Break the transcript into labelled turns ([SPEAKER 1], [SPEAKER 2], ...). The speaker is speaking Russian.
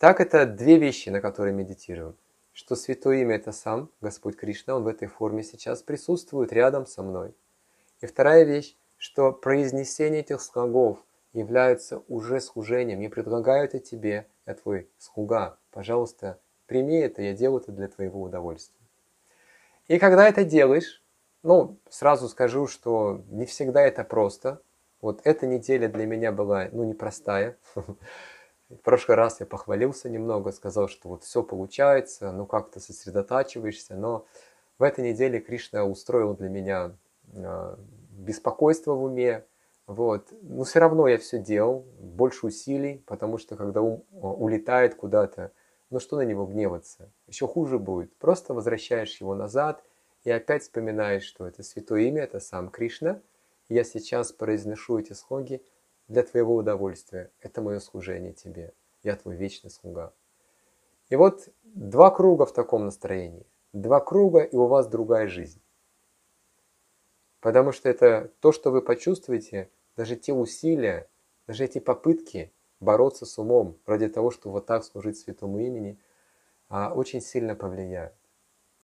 [SPEAKER 1] Так это две вещи, на которые медитируем. Что Святое Имя – это сам Господь Кришна, Он в этой форме сейчас присутствует рядом со мной. И вторая вещь, что произнесение этих слогов является уже служением. Я предлагаю это тебе, я твой слуга. Пожалуйста, прими это, я делаю это для твоего удовольствия. И когда это делаешь, ну, сразу скажу, что не всегда это просто. Вот эта неделя для меня была, ну, непростая. В прошлый раз я похвалился немного, сказал, что вот все получается, ну, как-то сосредотачиваешься, но в этой неделе Кришна устроил для меня а, беспокойство в уме, вот. Но все равно я все делал, больше усилий, потому что когда ум а, улетает куда-то, ну что на него гневаться? Еще хуже будет. Просто возвращаешь его назад и опять вспоминаешь, что это святое имя, это сам Кришна. я сейчас произношу эти слоги для твоего удовольствия. Это мое служение тебе. Я твой вечный слуга. И вот два круга в таком настроении. Два круга, и у вас другая жизнь. Потому что это то, что вы почувствуете, даже те усилия, даже эти попытки бороться с умом ради того, чтобы вот так служить святому имени, а, очень сильно повлияют.